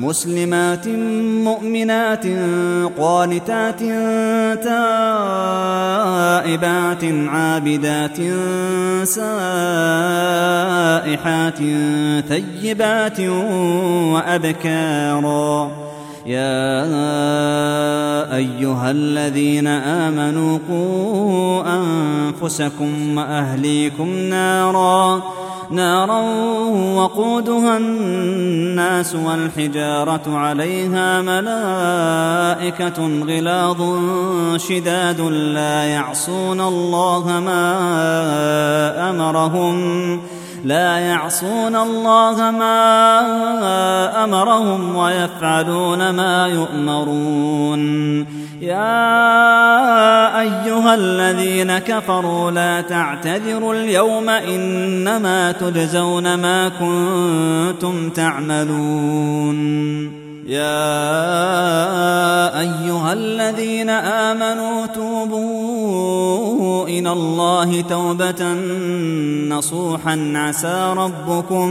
مسلمات مؤمنات قانتات تائبات عابدات سائحات ثيبات وأبكارا. يا أيها الذين آمنوا قوا أنفسكم وأهليكم نارا. نارا وقودها الناس والحجارة عليها ملائكة غلاظ شداد لا يعصون الله ما أمرهم لا يعصون الله ما أمرهم ويفعلون ما يؤمرون يا أيها الذين كفروا لا تعتذروا اليوم إنما تجزون ما كنتم تعملون. يا أيها الذين آمنوا توبوا إلى الله توبة نصوحا عسى ربكم